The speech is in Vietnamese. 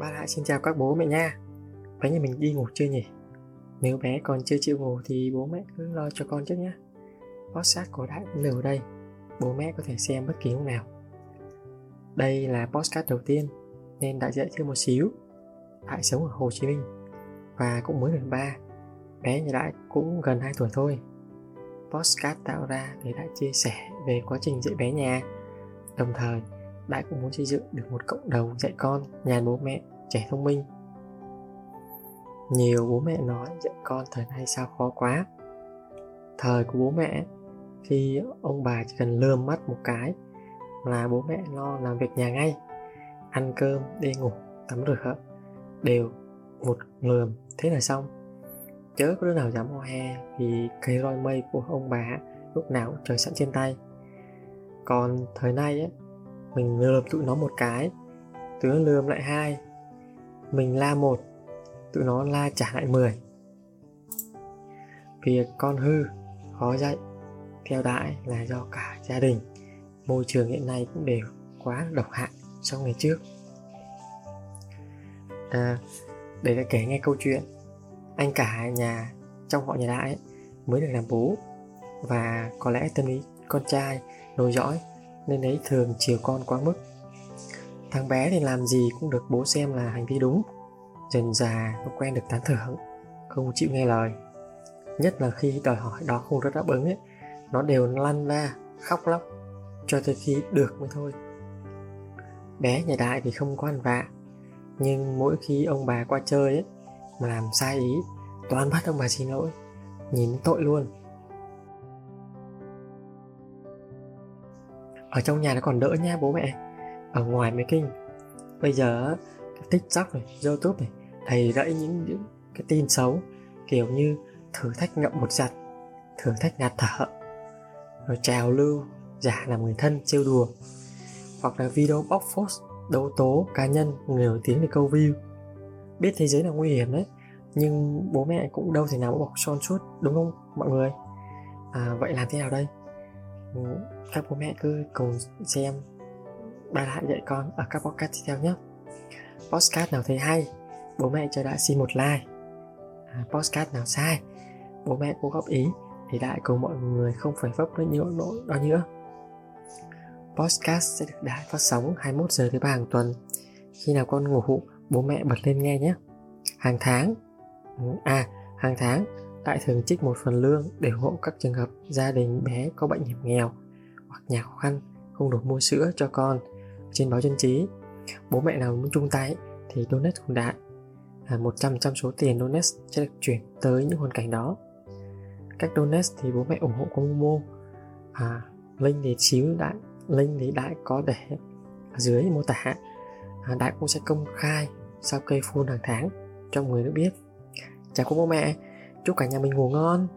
ba lại xin chào các bố mẹ nha. Bé nhà mình đi ngủ chưa nhỉ? Nếu bé còn chưa chịu ngủ thì bố mẹ cứ lo cho con trước nhé Podcast của Đại cũng ở đây. Bố mẹ có thể xem bất kỳ lúc nào. Đây là podcast đầu tiên, Nên Đại dạy thêm một xíu. Đại sống ở Hồ Chí Minh, Và cũng mới được ba. Bé nhà Đại cũng gần 2 tuổi thôi. Podcast tạo ra để Đại chia sẻ về quá trình dạy bé nhà. Đồng thời Đại cũng muốn xây dựng được một cộng đồng dạy con, nhà bố mẹ trẻ thông minh. Nhiều bố mẹ nói dạy con thời nay sao khó quá. Thời của bố mẹ khi ông bà chỉ cần lườm mắt một cái là bố mẹ lo làm việc nhà ngay ăn cơm đi ngủ tắm rửa đều một lườm thế là xong. Chớ có đứa nào dám ho he vì cây roi mây của ông bà lúc nào cũng trời sẵn trên tay. Còn thời nay ấy, mình lườm tụi nó một cái tụi nó lườm lại hai mình la một tụi nó la trả lại 10 việc con hư khó dạy theo đại là do cả gia đình môi trường hiện nay cũng đều quá độc hại so ngày trước. À, để kể nghe câu chuyện anh cả nhà trong họ nhà đại ấy, mới được làm bố. Và có lẽ tâm lý con trai nối dõi nên ấy thường chiều con quá mức thằng bé thì làm gì cũng được bố xem là hành vi đúng. Dần già nó quen được tán thưởng, không chịu nghe lời. Nhất là khi đòi hỏi đó không rất đáp ứng ấy, nó đều lăn ra khóc lóc, cho tới khi được mới thôi. Bé nhà đại thì không có ăn vạ, nhưng mỗi khi ông bà qua chơi ấy, mà làm sai ý, toàn bắt ông bà xin lỗi, nhìn tội luôn. Ở trong nhà nó còn đỡ nha bố mẹ ở ngoài mấy kinh bây giờ tiktok này youtube này thầy rẫy những, những cái tin xấu kiểu như thử thách ngậm một giặt thử thách ngạt thở rồi trào lưu giả làm người thân trêu đùa hoặc là video bóc phốt đấu tố cá nhân người nổi tiếng để câu view. Biết thế giới là nguy hiểm đấy nhưng bố mẹ cũng đâu thể nào bọc son suốt đúng không mọi người? À, vậy làm thế nào đây? Ừ, các bố mẹ cứ cùng xem ba lại dạy con ở các podcast tiếp theo nhé. Podcast nào thấy hay bố mẹ cho đại xin một like. À, podcast nào sai bố mẹ cũng góp ý thì đại cùng mọi người không phải vấp với nhiều nỗi đó nữa podcast sẽ được đại phát sóng 21 giờ thứ ba hàng tuần. Khi nào con ngủ bố mẹ bật lên nghe nhé. Hàng tháng ừ, à hàng tháng đại thường trích một phần lương để ủng hộ các trường hợp gia đình bé có bệnh hiểm nghèo hoặc nhà khó khăn không đủ mua sữa cho con trên báo dân trí bố mẹ nào muốn chung tay thì donate cùng đại. À, 100% số tiền donate sẽ được chuyển tới những hoàn cảnh đó. Cách donate thì bố mẹ ủng hộ con Momo. À, link thì xíu đại link thì đại có để ở dưới mô tả. À, đại cũng sẽ công khai sau cây phun hàng tháng cho người được biết. Chào cô bố mẹ chúc cả nhà mình ngủ ngon.